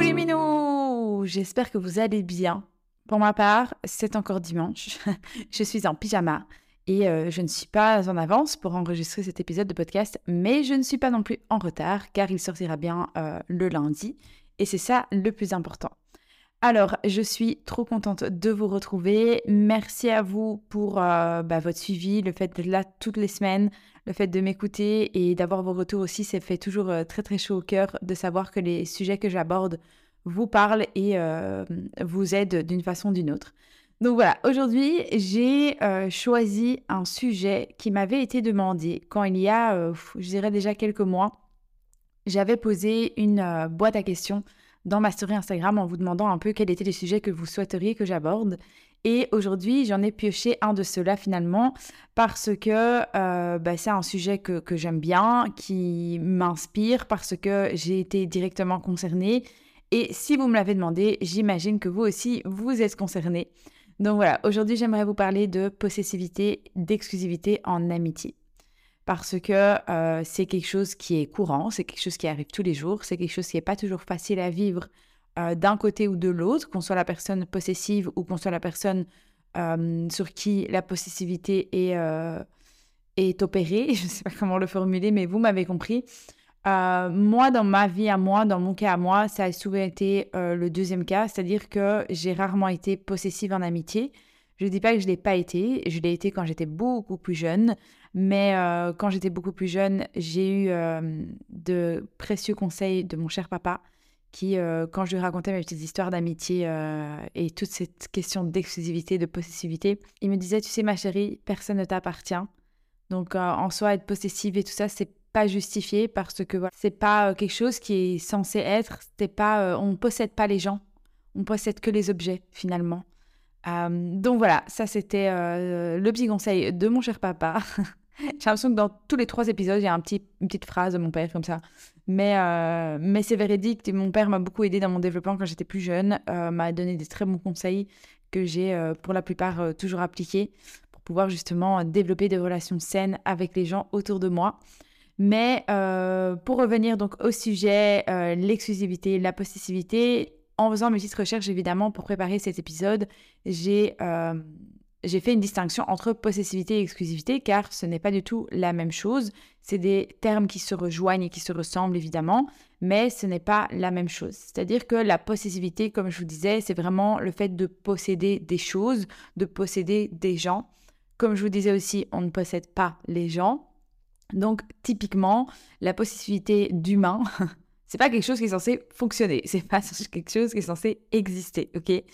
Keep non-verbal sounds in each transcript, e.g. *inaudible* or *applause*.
Coucou les minous J'espère que vous allez bien. Pour ma part, c'est encore dimanche. *laughs* je suis en pyjama et euh, je ne suis pas en avance pour enregistrer cet épisode de podcast, mais je ne suis pas non plus en retard car il sortira bien euh, le lundi et c'est ça le plus important. Alors, je suis trop contente de vous retrouver. Merci à vous pour euh, bah, votre suivi, le fait d'être là toutes les semaines, le fait de m'écouter et d'avoir vos retours aussi. Ça fait toujours euh, très très chaud au cœur de savoir que les sujets que j'aborde vous parlent et euh, vous aident d'une façon ou d'une autre. Donc voilà, aujourd'hui, j'ai choisi un sujet qui m'avait été demandé quand il y a, je dirais déjà quelques mois. J'avais posé une boîte à questions dans ma story Instagram en vous demandant un peu quels étaient les sujets que vous souhaiteriez que j'aborde. Et aujourd'hui, j'en ai pioché un de ceux-là finalement parce que euh, bah, c'est un sujet que, que j'aime bien, qui m'inspire parce que j'ai été directement concernée. Et si vous me l'avez demandé, j'imagine que vous aussi, vous êtes concerné. Donc voilà, aujourd'hui, j'aimerais vous parler de possessivité, d'exclusivité en amitié parce que euh, c'est quelque chose qui est courant, c'est quelque chose qui arrive tous les jours, c'est quelque chose qui n'est pas toujours facile à vivre euh, d'un côté ou de l'autre, qu'on soit la personne possessive ou qu'on soit la personne euh, sur qui la possessivité est, est opérée. *laughs* Je ne sais pas comment le formuler, mais vous m'avez compris. moi, dans ma vie à moi, dans mon cas à moi, ça a souvent été le deuxième cas, c'est-à-dire que j'ai rarement été possessive en amitié. Je ne dis pas que je ne l'ai pas été, je l'ai été quand j'étais beaucoup plus jeune, mais euh, quand j'étais beaucoup plus jeune, j'ai eu euh, de précieux conseils de mon cher papa qui, euh, quand je lui racontais mes petites histoires d'amitié et toute cette question d'exclusivité, de possessivité, il me disait, tu sais ma chérie, personne ne t'appartient. Donc en soi, être possessive et tout ça, c'est pas justifié parce que voilà, c'est pas quelque chose qui est censé être, on ne possède pas les gens, on possède que les objets finalement. Donc voilà, ça c'était le petit conseil de mon cher papa. *laughs* J'ai l'impression que dans tous les trois épisodes, il y a une petite phrase de mon père comme ça. Mais, euh, mais c'est véridique. Mon père m'a beaucoup aidé dans mon développement quand j'étais plus jeune, euh, m'a donné des très bons conseils que j'ai euh, pour la plupart toujours appliqués pour pouvoir justement développer des relations saines avec les gens autour de moi. Mais pour revenir donc au sujet, l'exclusivité, la possessivité, en faisant mes petites recherches évidemment pour préparer cet épisode, j'ai j'ai fait une distinction entre possessivité et exclusivité car ce n'est pas du tout la même chose. C'est des termes qui se rejoignent et qui se ressemblent évidemment, mais ce n'est pas la même chose. C'est-à-dire que la possessivité, comme je vous disais, c'est vraiment le fait de posséder des choses, de posséder des gens. Comme je vous disais aussi, on ne possède pas les gens. Donc typiquement, la possessivité d'humain, *laughs* c'est pas quelque chose qui est censé fonctionner, *laughs* c'est pas quelque chose qui est censé exister, ok?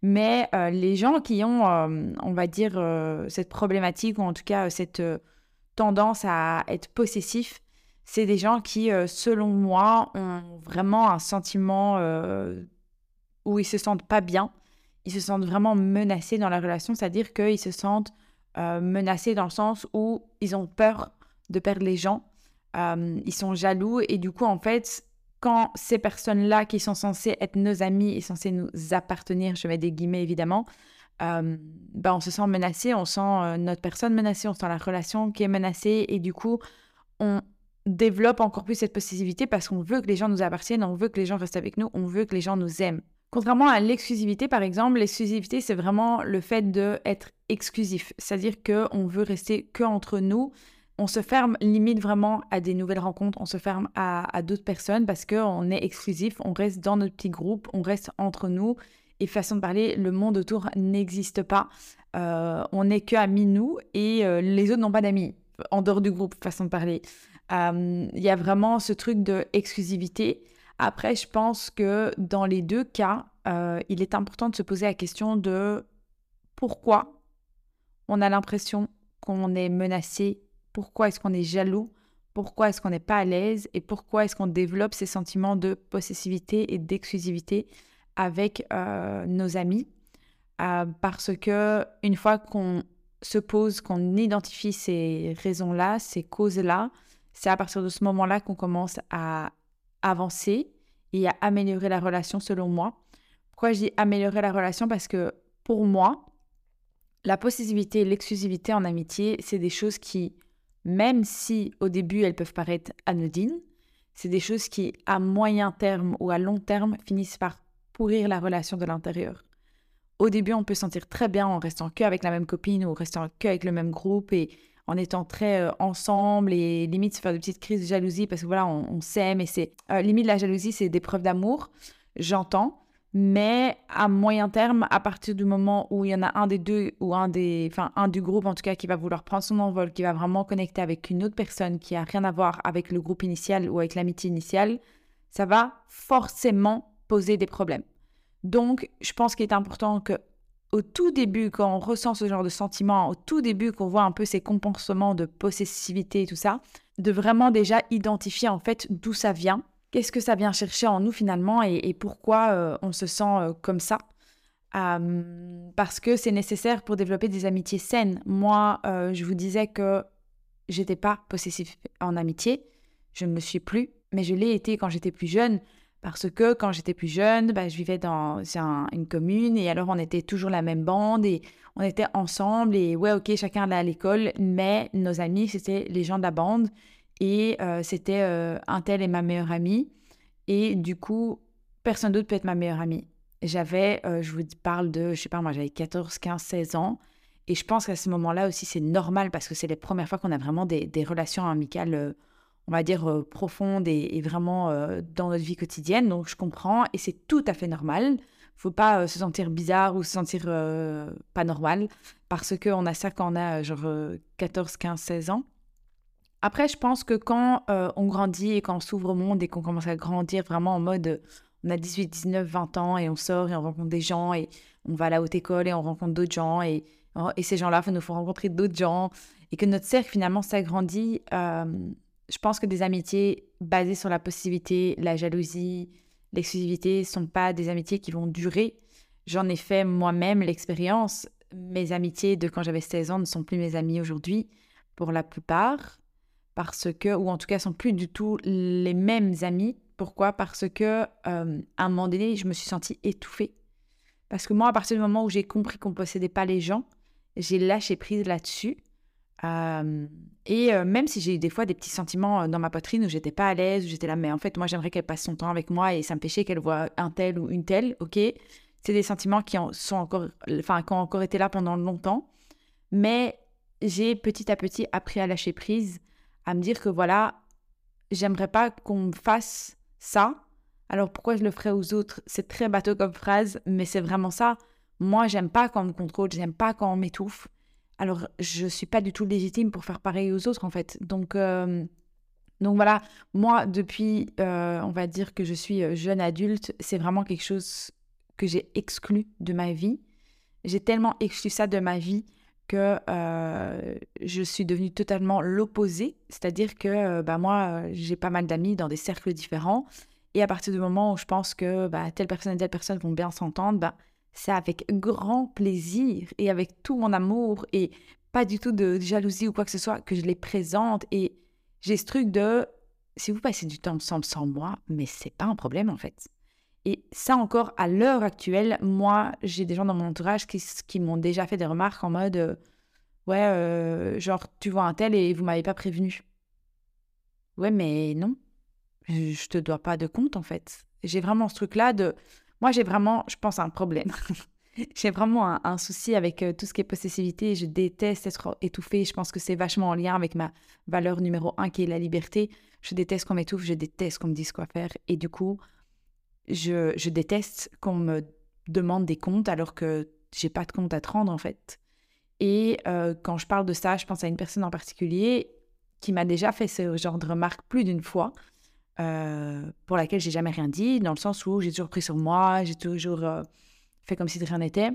Mais euh, les gens qui ont, euh, on va dire, euh, cette problématique, ou en tout cas cette tendance à être possessif, c'est des gens qui, selon moi, ont vraiment un sentiment où ils se sentent pas bien, ils se sentent vraiment menacés dans la relation, c'est-à-dire qu'ils se sentent menacés dans le sens où ils ont peur de perdre les gens, ils sont jaloux et du coup, en fait, quand ces personnes-là qui sont censées être nos amis et censées nous appartenir, je mets des guillemets évidemment, euh, ben on se sent menacé, on sent euh, notre personne menacée, on sent la relation qui est menacée et du coup, on développe encore plus cette possessivité parce qu'on veut que les gens nous appartiennent, on veut que les gens restent avec nous, on veut que les gens nous aiment. Contrairement à l'exclusivité, par exemple, l'exclusivité, c'est vraiment le fait d'être exclusif, c'est-à-dire qu'on veut rester que entre nous on se ferme limite vraiment à des nouvelles rencontres, on se ferme à, d'autres personnes parce qu'on est exclusif, on reste dans notre petit groupe, on reste entre nous. Et façon de parler, le monde autour n'existe pas. Euh, on n'est que amis nous et euh, les autres n'ont pas d'amis en dehors du groupe, façon de parler. Euh, il y a vraiment ce truc de. Après, je pense que dans les deux cas, il est important de se poser la question de pourquoi on a l'impression qu'on est menacé pourquoi est-ce qu'on est jaloux, pourquoi est-ce qu'on n'est pas à l'aise et pourquoi est-ce qu'on développe ces sentiments de possessivité et d'exclusivité avec euh, nos amis. Euh, parce que une fois qu'on se pose, qu'on identifie ces raisons-là, ces causes-là, c'est à partir de ce moment-là qu'on commence à avancer et à améliorer la relation selon moi. Pourquoi je dis améliorer la relation? Parce que pour moi, la possessivité et l'exclusivité en amitié, c'est des choses qui même si au début elles peuvent paraître anodines, c'est des choses qui, à moyen terme ou à long terme, finissent par pourrir la relation de l'intérieur. Au début, on peut se sentir très bien en restant que avec la même copine ou en restant que avec le même groupe et en étant très euh, ensemble et limite se faire des petites crises de jalousie parce que voilà, on, s'aime et c'est euh, limite la jalousie, c'est des preuves d'amour, j'entends. Mais à moyen terme, à partir du moment où il y en a un des deux ou un des, enfin un du groupe en tout cas qui va vouloir prendre son envol, qui va vraiment connecter avec une autre personne qui a rien à voir avec le groupe initial ou avec l'amitié initiale, ça va forcément poser des problèmes. Donc, je pense qu'il est important que au tout début, quand on ressent ce genre de sentiment, au tout début, qu'on voit un peu ces comportements de possessivité et tout ça, de vraiment déjà identifier en fait d'où ça vient, qu'est-ce que ça vient chercher en nous finalement et, pourquoi euh, on se sent euh, comme ça. parce que c'est nécessaire pour développer des amitiés saines. Moi, euh, je vous disais que j'étais pas possessif en amitié, je ne me suis plus, mais je l'ai été quand j'étais plus jeune. Parce que quand j'étais plus jeune, bah, je vivais dans une commune et alors on était toujours la même bande et on était ensemble et ouais, ok, chacun allait à l'école, mais nos amis, c'était les gens de la bande et euh, c'était euh, un tel et ma meilleure amie. Et du coup, personne d'autre peut être ma meilleure amie. J'avais, euh, je vous parle de, je sais pas moi, j'avais 14, 15, 16 ans. Et je pense qu'à ce moment-là aussi, c'est normal parce que c'est les premières fois qu'on a vraiment des, relations amicales on va dire, euh, profonde et, vraiment dans notre vie quotidienne. Donc, je comprends et c'est tout à fait normal. Faut pas se sentir bizarre ou se sentir pas normal parce qu'on a ça quand on a genre 14, 15, 16 ans. Après, je pense que quand on grandit et quand on s'ouvre au monde et qu'on commence à grandir vraiment en mode on a 18, 19, 20 ans et on sort et on rencontre des gens et on va à la haute école et on rencontre d'autres gens et, et ces gens-là nous font rencontrer d'autres gens et que notre cercle finalement s'agrandit je pense que des amitiés basées sur la possibilité, la jalousie, l'exclusivité ne sont pas des amitiés qui vont durer. J'en ai fait moi-même l'expérience. Mes amitiés de quand j'avais 16 ans ne sont plus mes amis aujourd'hui, pour la plupart, parce que, ou en tout cas, sont plus du tout les mêmes amis. Pourquoi? Parce que euh, à un moment donné, je me suis sentie étouffée. Parce que moi, à partir du moment où j'ai compris qu'on ne possédait pas les gens, j'ai lâché prise là-dessus et même si j'ai eu des fois des petits sentiments dans ma poitrine où j'étais pas à l'aise, où j'étais là, mais en fait, moi, j'aimerais qu'elle passe son temps avec moi et ça me péchait qu'elle voit un tel ou une telle, ok? C'est des sentiments qui, sont encore, enfin, qui ont encore été là pendant longtemps. Mais j'ai petit à petit appris à lâcher prise, à me dire que voilà, j'aimerais pas qu'on me fasse ça. Alors pourquoi je le ferais aux autres? C'est très bateau comme phrase, mais c'est vraiment ça. Moi, j'aime pas quand on me contrôle, j'aime pas quand on m'étouffe. Alors, je suis pas du tout légitime pour faire pareil aux autres, en fait. Donc, euh, donc voilà, moi, depuis, euh, on va dire que je suis euh, jeune adulte, c'est vraiment quelque chose que j'ai exclu de ma vie. J'ai tellement exclu ça de ma vie que je suis devenue totalement l'opposé. C'est-à-dire que bah, moi, j'ai pas mal d'amis dans des cercles différents. Et à partir du moment où je pense que bah, telle personne et telle personne vont bien s'entendre, bah, c'est avec grand plaisir et avec tout mon amour et pas du tout de jalousie ou quoi que ce soit que je les présente. Et j'ai ce truc de si vous passez du temps ensemble sans moi, mais c'est pas un problème en fait. Et ça encore, à l'heure actuelle, moi, j'ai des gens dans mon entourage qui, qui m'ont déjà fait des remarques en mode euh, Ouais, euh, genre, tu vois un tel et vous m'avez pas prévenu. Ouais, mais non, je te dois pas de compte en fait. J'ai vraiment ce truc-là de moi, j'ai vraiment, je pense, un problème. *laughs* j'ai vraiment un, souci avec euh, tout ce qui est possessivité. Je déteste être étouffée. Je pense que c'est vachement en lien avec ma valeur numéro un qui est la liberté. Je déteste qu'on m'étouffe, je déteste qu'on me dise quoi faire. Et du coup, je, déteste qu'on me demande des comptes alors que j'ai pas de compte à te rendre en fait. Et euh, quand je parle de ça, je pense à une personne en particulier qui m'a déjà fait ce genre de remarque plus d'une fois. Euh, pour laquelle j'ai jamais rien dit, dans le sens où j'ai toujours pris sur moi, j'ai toujours euh, fait comme si de rien n'était,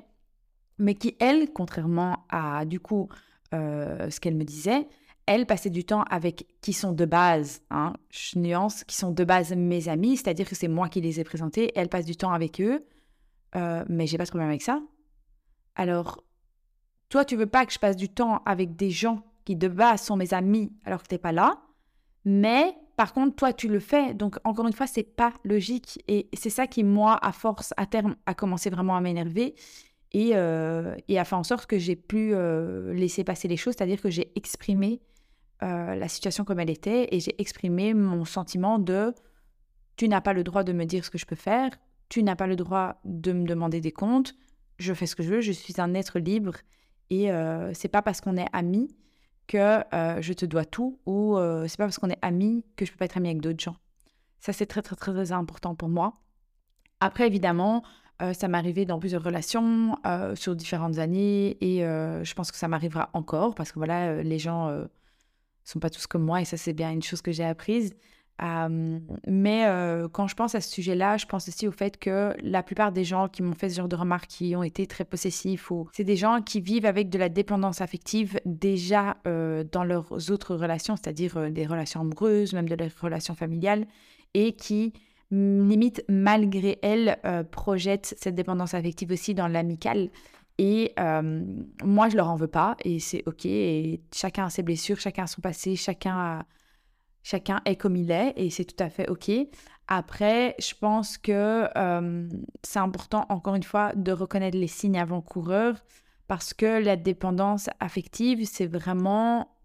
mais qui, elle, contrairement à du coup ce qu'elle me disait, elle passait du temps avec qui sont de base, hein, je nuance, qui sont de base mes amis, c'est-à-dire que c'est moi qui les ai présentés, elle passe du temps avec eux, mais j'ai pas de problème avec ça. Alors, toi, tu veux pas que je passe du temps avec des gens qui de base sont mes amis alors que t'es pas là, mais par contre, toi, tu le fais. Donc, encore une fois, c'est pas logique. Et c'est ça qui, moi, à force, à terme, a commencé vraiment à m'énerver et, euh, et a fait en sorte que j'ai pu euh, laisser passer les choses, c'est-à-dire que j'ai exprimé euh, la situation comme elle était et j'ai exprimé mon sentiment de tu n'as pas le droit de me dire ce que je peux faire, tu n'as pas le droit de me demander des comptes, je fais ce que je veux, je suis un être libre et euh, c'est pas parce qu'on est amis que euh, je te dois tout ou c'est pas parce qu'on est amis que je peux pas être ami avec d'autres gens. Ça c'est très très très important pour moi. Après évidemment, ça m'est arrivé dans plusieurs relations sur différentes années et je pense que ça m'arrivera encore parce que voilà les gens sont pas tous comme moi et ça c'est bien une chose que j'ai apprise mais quand je pense à ce sujet-là, je pense aussi au fait que la plupart des gens qui m'ont fait ce genre de remarques, qui ont été très possessifs, ou... c'est des gens qui vivent avec de la dépendance affective déjà dans leurs autres relations, c'est-à-dire des relations amoureuses, même de leurs relations familiales, et qui limite malgré elles projettent cette dépendance affective aussi dans l'amical. Et moi, je leur en veux pas, et c'est ok. Chacun a ses blessures, chacun a son passé, chacun Chacun est comme il est et c'est tout à fait OK. Après, je pense que c'est important, encore une fois, de reconnaître les signes avant-coureurs parce que la dépendance affective, c'est vraiment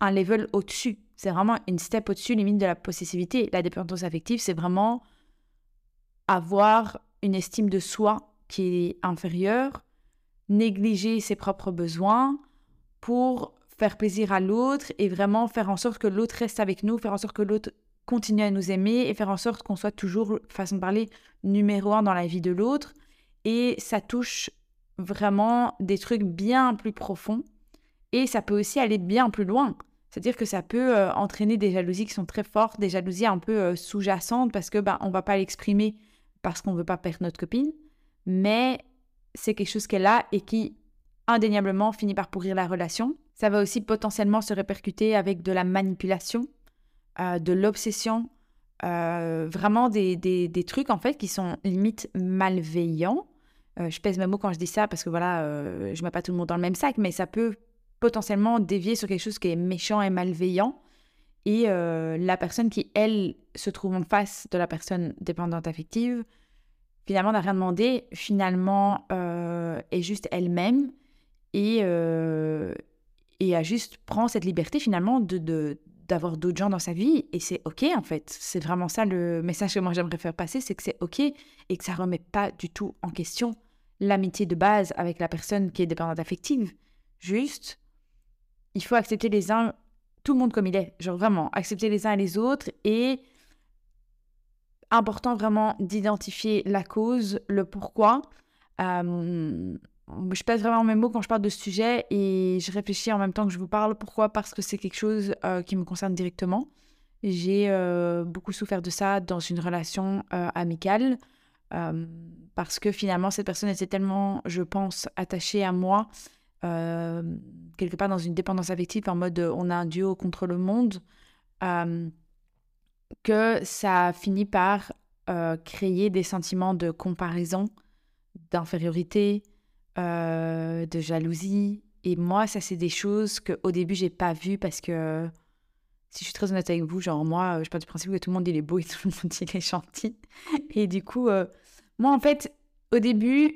un level au-dessus. C'est vraiment une step au-dessus, limite de la possessivité. La dépendance affective, c'est vraiment avoir une estime de soi qui est inférieure, négliger ses propres besoins pour faire plaisir à l'autre et vraiment faire en sorte que l'autre reste avec nous, faire en sorte que l'autre continue à nous aimer et faire en sorte qu'on soit toujours, façon de parler, numéro un dans la vie de l'autre. Et ça touche vraiment des trucs bien plus profonds et ça peut aussi aller bien plus loin. C'est-à-dire que ça peut euh, entraîner des jalousies qui sont très fortes, des jalousies un peu euh, sous-jacentes parce que ben on va pas l'exprimer parce qu'on veut pas perdre notre copine, mais c'est quelque chose est là et qui indéniablement finit par pourrir la relation. Ça va aussi potentiellement se répercuter avec de la manipulation, euh, de l'obsession, euh, vraiment des, des, trucs en fait qui sont limite malveillants. Euh, je pèse mes mots quand je dis ça parce que voilà, je mets pas tout le monde dans le même sac, mais ça peut potentiellement dévier sur quelque chose qui est méchant et malveillant. Et la personne qui, elle, se trouve en face de la personne dépendante affective, finalement n'a rien demandé, finalement est juste elle-même et, euh, a juste prend cette liberté finalement de, d'avoir d'autres gens dans sa vie et c'est ok en fait. C'est vraiment ça le message que moi j'aimerais faire passer, c'est que c'est ok et que ça remet pas du tout en question l'amitié de base avec la personne qui est dépendante affective. Juste, il faut accepter les uns, tout le monde comme il est, genre vraiment accepter les uns et les autres et important vraiment d'identifier la cause, le pourquoi. Euh, je pèse vraiment mes mots quand je parle de ce sujet et je réfléchis en même temps que je vous parle. Pourquoi? Parce que c'est quelque chose euh, qui me concerne directement. J'ai euh, beaucoup souffert de ça dans une relation amicale parce que finalement cette personne était tellement, je pense, attachée à moi, quelque part dans une dépendance affective en mode on a un duo contre le monde, que ça a fini par créer des sentiments de comparaison, d'infériorité, euh, de jalousie. Et moi, ça, c'est des choses qu'au début, j'ai pas vues parce que, si je suis très honnête avec vous, genre, moi, je pars du principe que tout le monde, il est beau et tout le monde, *laughs* il est gentil. Et du coup, euh, moi, en fait, au début,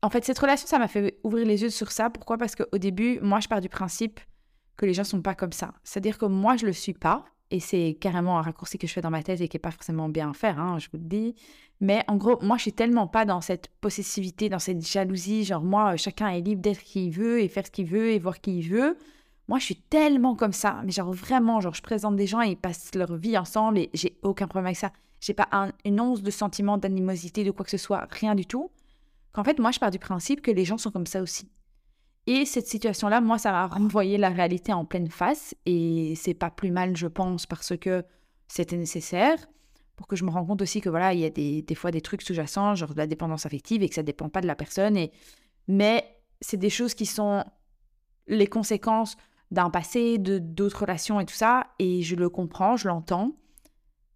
en fait, cette relation, ça m'a fait ouvrir les yeux sur ça. Pourquoi? Parce qu'au début, moi, je pars du principe que les gens sont pas comme ça. C'est-à-dire que moi, je le suis pas et c'est carrément un raccourci que je fais dans ma tête et qui n'est pas forcément bien à faire, hein, je vous le dis. Mais en gros, moi, je suis tellement pas dans cette possessivité, dans cette jalousie, genre moi, chacun est libre d'être qui il veut et faire ce qu'il veut et voir qui il veut. Moi, je suis tellement comme ça, mais genre vraiment, genre je présente des gens et ils passent leur vie ensemble et j'ai aucun problème avec ça. J'ai pas une once de sentiment d'animosité, de quoi que ce soit, rien du tout. Qu'en fait, moi, je pars du principe que les gens sont comme ça aussi. Et cette situation-là, moi, ça m'a renvoyé la réalité en pleine face. Et c'est pas plus mal, je pense, parce que c'était nécessaire. Pour que je me rende compte aussi que voilà, il y a des, fois des trucs sous-jacents, genre de la dépendance affective, et que ça dépend pas de la personne. Et... Mais c'est des choses qui sont les conséquences d'un passé, de d'autres relations et tout ça. Et je le comprends, je l'entends.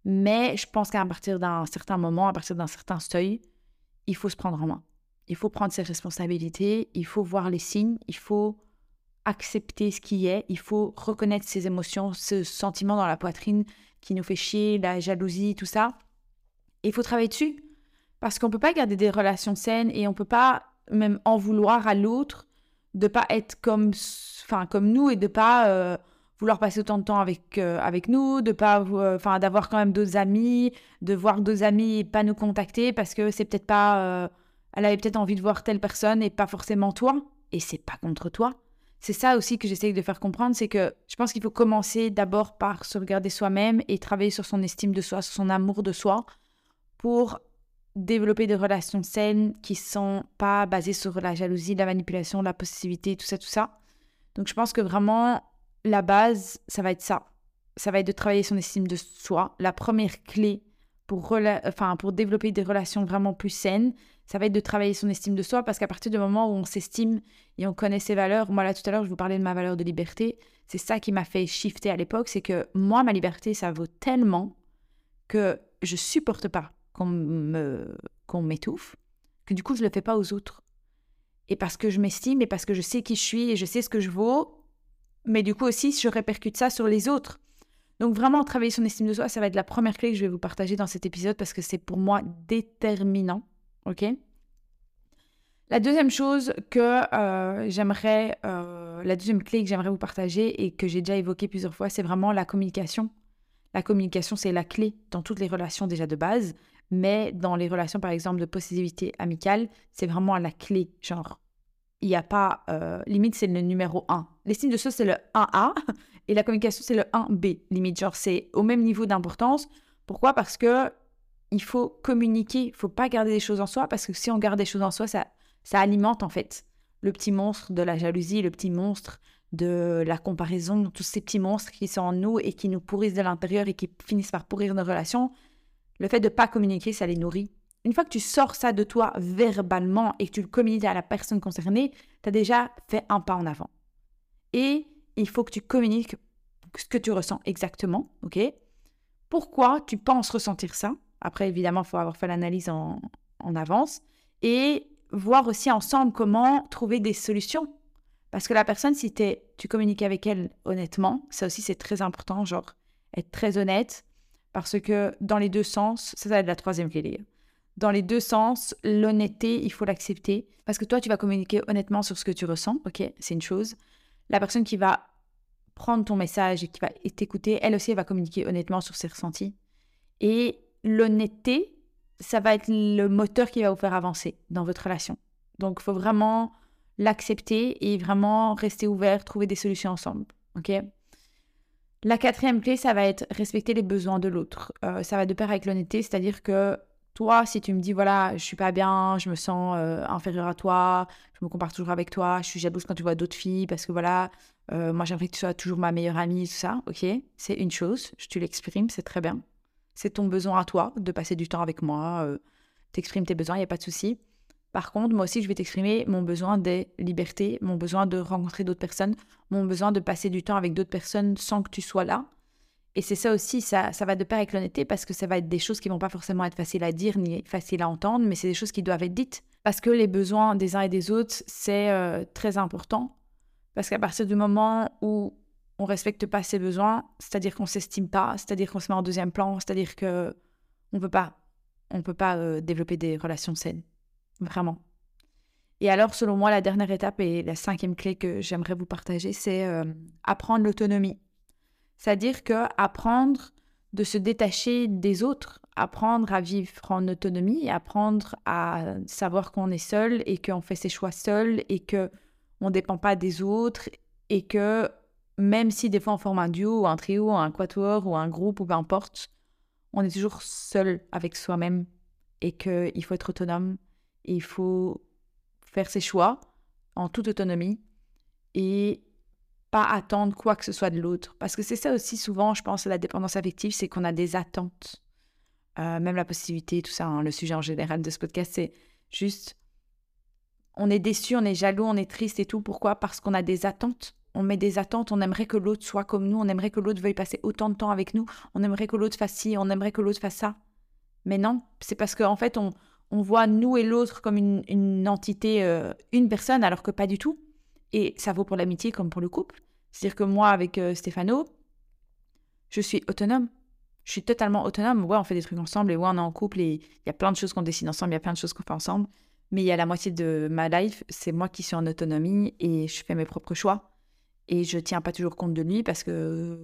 Mais je pense qu'à partir d'un certain moment, à partir d'un certain seuil, il faut se prendre en main. Il faut prendre ses responsabilités, il faut voir les signes, il faut accepter ce qui est, il faut reconnaître ses émotions, ce sentiment dans la poitrine qui nous fait chier, la jalousie, tout ça. Il faut travailler dessus. Parce qu'on ne peut pas garder des relations saines et on ne peut pas même en vouloir à l'autre de pas être comme, enfin, comme nous et de pas euh, vouloir passer autant de temps avec, euh, avec nous, de pas, enfin, d'avoir quand même d'autres amis, de voir d'autres amis et pas nous contacter parce que c'est peut-être pas, euh, elle avait peut-être envie de voir telle personne et pas forcément toi. Et c'est pas contre toi. C'est ça aussi que j'essaye de faire comprendre, c'est que je pense qu'il faut commencer d'abord par se regarder soi-même et travailler sur son estime de soi, sur son amour de soi, pour développer des relations saines qui sont pas basées sur la jalousie, la manipulation, la possessivité, tout ça, tout ça. Donc je pense que vraiment la base, ça va être ça. Ça va être de travailler son estime de soi. La première clé pour, enfin, pour développer des relations vraiment plus saines, ça va être de travailler son estime de soi parce qu'à partir du moment où on s'estime et on connaît ses valeurs, moi là tout à l'heure je vous parlais de ma valeur de liberté, c'est ça qui m'a fait shifter à l'époque, c'est que moi ma liberté ça vaut tellement que je supporte pas qu'on qu'on m'étouffe, que du coup je le fais pas aux autres. Et parce que je m'estime et parce que je sais qui je suis et je sais ce que je vaux, mais du coup aussi je répercute ça sur les autres. Donc vraiment travailler son estime de soi, ça va être la première clé que je vais vous partager dans cet épisode parce que c'est pour moi déterminant. OK? La deuxième chose que euh, j'aimerais, euh, la deuxième clé que j'aimerais vous partager et que j'ai déjà évoquée plusieurs fois, c'est vraiment la communication. La communication, c'est la clé dans toutes les relations déjà de base, mais dans les relations, par exemple, de possessivité amicale, c'est vraiment la clé. Genre, il n'y a pas, euh, limite, c'est le numéro 1. L'estime de soi, c'est le 1A et la communication, c'est le 1B. Limite, genre, c'est au même niveau d'importance. Pourquoi? Parce que il faut communiquer, il faut pas garder des choses en soi, parce que si on garde des choses en soi, ça, ça alimente en fait le petit monstre de la jalousie, le petit monstre de la comparaison, tous ces petits monstres qui sont en nous et qui nous pourrissent de l'intérieur et qui finissent par pourrir nos relations. Le fait de pas communiquer, ça les nourrit. Une fois que tu sors ça de toi verbalement et que tu le communiques à la personne concernée, tu as déjà fait un pas en avant. Et il faut que tu communiques ce que tu ressens exactement, ok? Pourquoi tu penses ressentir ça? Après, évidemment, il faut avoir fait l'analyse en, en avance et voir aussi ensemble comment trouver des solutions. Parce que la personne, si tu communiques avec elle honnêtement, ça aussi c'est très important, genre être très honnête, parce que dans les deux sens, ça, ça va être la troisième clé. Dans les deux sens, l'honnêteté, il faut l'accepter. Parce que toi, tu vas communiquer honnêtement sur ce que tu ressens, ok, c'est une chose. La personne qui va prendre ton message et qui va t'écouter, elle aussi, va communiquer honnêtement sur ses ressentis. Et l'honnêteté, ça va être le moteur qui va vous faire avancer dans votre relation. Donc, il faut vraiment l'accepter et vraiment rester ouvert, trouver des solutions ensemble, ok? La quatrième clé, ça va être respecter les besoins de l'autre. Euh, ça va de pair avec l'honnêteté, c'est-à-dire que toi, si tu me dis, voilà, je suis pas bien, je me sens euh, inférieure à toi, je me compare toujours avec toi, je suis jalouse quand tu vois d'autres filles, parce que voilà, euh, moi j'aimerais que tu sois toujours ma meilleure amie, tout ça, ok C'est une chose, tu l'exprimes, c'est très bien. C'est ton besoin à toi de passer du temps avec moi, t'exprimes tes besoins, il n'y a pas de souci. Par contre, moi aussi, je vais t'exprimer mon besoin des libertés, mon besoin de rencontrer d'autres personnes, mon besoin de passer du temps avec d'autres personnes sans que tu sois là. Et c'est ça aussi, ça, va de pair avec l'honnêteté parce que ça va être des choses qui vont pas forcément être faciles à dire ni faciles à entendre, mais c'est des choses qui doivent être dites. Parce que les besoins des uns et des autres, c'est euh, très important. Parce qu'à partir du moment où on respecte pas ses besoins, c'est-à-dire qu'on s'estime pas, c'est-à-dire qu'on se met en deuxième plan, c'est-à-dire que on peut pas, on peut pas euh, développer des relations saines. Vraiment. Et alors, selon moi, la dernière étape et la cinquième clé que j'aimerais vous partager, c'est euh, apprendre l'autonomie. C'est-à-dire que apprendre de se détacher des autres, apprendre à vivre en autonomie, apprendre à savoir qu'on est seul et qu'on fait ses choix seul et que on dépend pas des autres et que même si des fois on forme un duo ou un trio ou un quatuor ou un groupe ou peu importe, on est toujours seul avec soi-même et qu'il faut être autonome il faut faire ses choix en toute autonomie et pas attendre quoi que ce soit de l'autre. Parce que c'est ça aussi souvent, je pense, la dépendance affective, c'est qu'on a des attentes. Euh, même la possibilité, tout ça, hein, le sujet en général de ce podcast, c'est juste, on est déçu, on est jaloux, on est triste et tout. Pourquoi? Parce qu'on a des attentes. On met des attentes, on aimerait que l'autre soit comme nous, on aimerait que l'autre veuille passer autant de temps avec nous, on aimerait que l'autre fasse ci, on aimerait que l'autre fasse ça. Mais non, c'est parce qu'en en fait, on, on voit nous et l'autre comme une, entité, euh, une personne, alors que pas du tout. Et ça vaut pour l'amitié comme pour le couple. C'est-à-dire que moi, avec euh, Stéphano, je suis autonome. Je suis totalement autonome. Ouais, on fait des trucs ensemble et ouais, on est en couple et il y a plein de choses qu'on décide ensemble, il y a plein de choses qu'on fait ensemble. Mais il y a la moitié de ma life, c'est moi qui suis en autonomie et je fais mes propres choix. Et je tiens pas toujours compte de lui parce que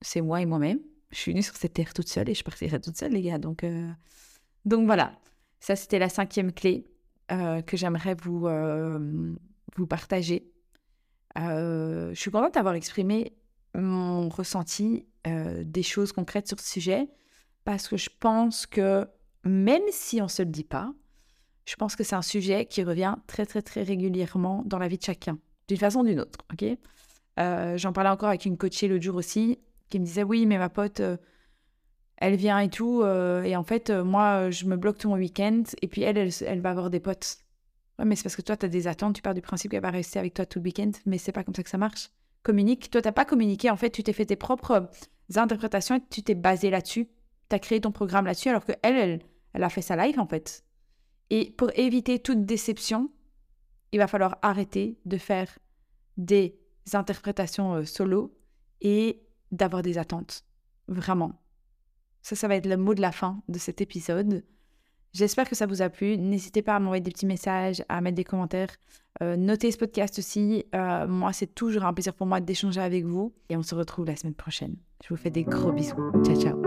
c'est moi et moi-même. Je suis venue sur cette terre toute seule et je partirai toute seule, les gars. Donc, euh, donc voilà, ça c'était la cinquième clé euh, que j'aimerais vous, euh, vous partager. Je suis contente d'avoir exprimé mon ressenti des choses concrètes sur ce sujet parce que je pense que même si on ne se le dit pas, je pense que c'est un sujet qui revient très très très régulièrement dans la vie de chacun, d'une façon ou d'une autre. Ok? J'en parlais encore avec une coachée l'autre jour aussi qui me disait oui, mais ma pote, euh, elle vient et tout. Euh, et en fait, euh, moi, je me bloque tout mon week-end. Et puis elle, elle, va avoir des potes. Ouais, mais c'est parce que toi, tu as des attentes. Tu pars du principe qu'elle va rester avec toi tout le week-end. Mais c'est pas comme ça que ça marche. Communique. Toi, tu pas communiqué. En fait, tu t'es fait tes propres interprétations et tu t'es basé là-dessus. Tu as créé ton programme là-dessus alors que elle, elle, elle a fait sa live en fait. Et pour éviter toute déception, il va falloir arrêter de faire des interprétations solo et d'avoir des attentes. Vraiment. Ça, ça va être le mot de la fin de cet épisode. J'espère que ça vous a plu. N'hésitez pas à m'envoyer des petits messages, à mettre des commentaires. Euh, notez ce podcast aussi. Euh, moi, c'est toujours un plaisir pour moi d'échanger avec vous. Et on se retrouve la semaine prochaine. Je vous fais des gros bisous. Ciao, ciao.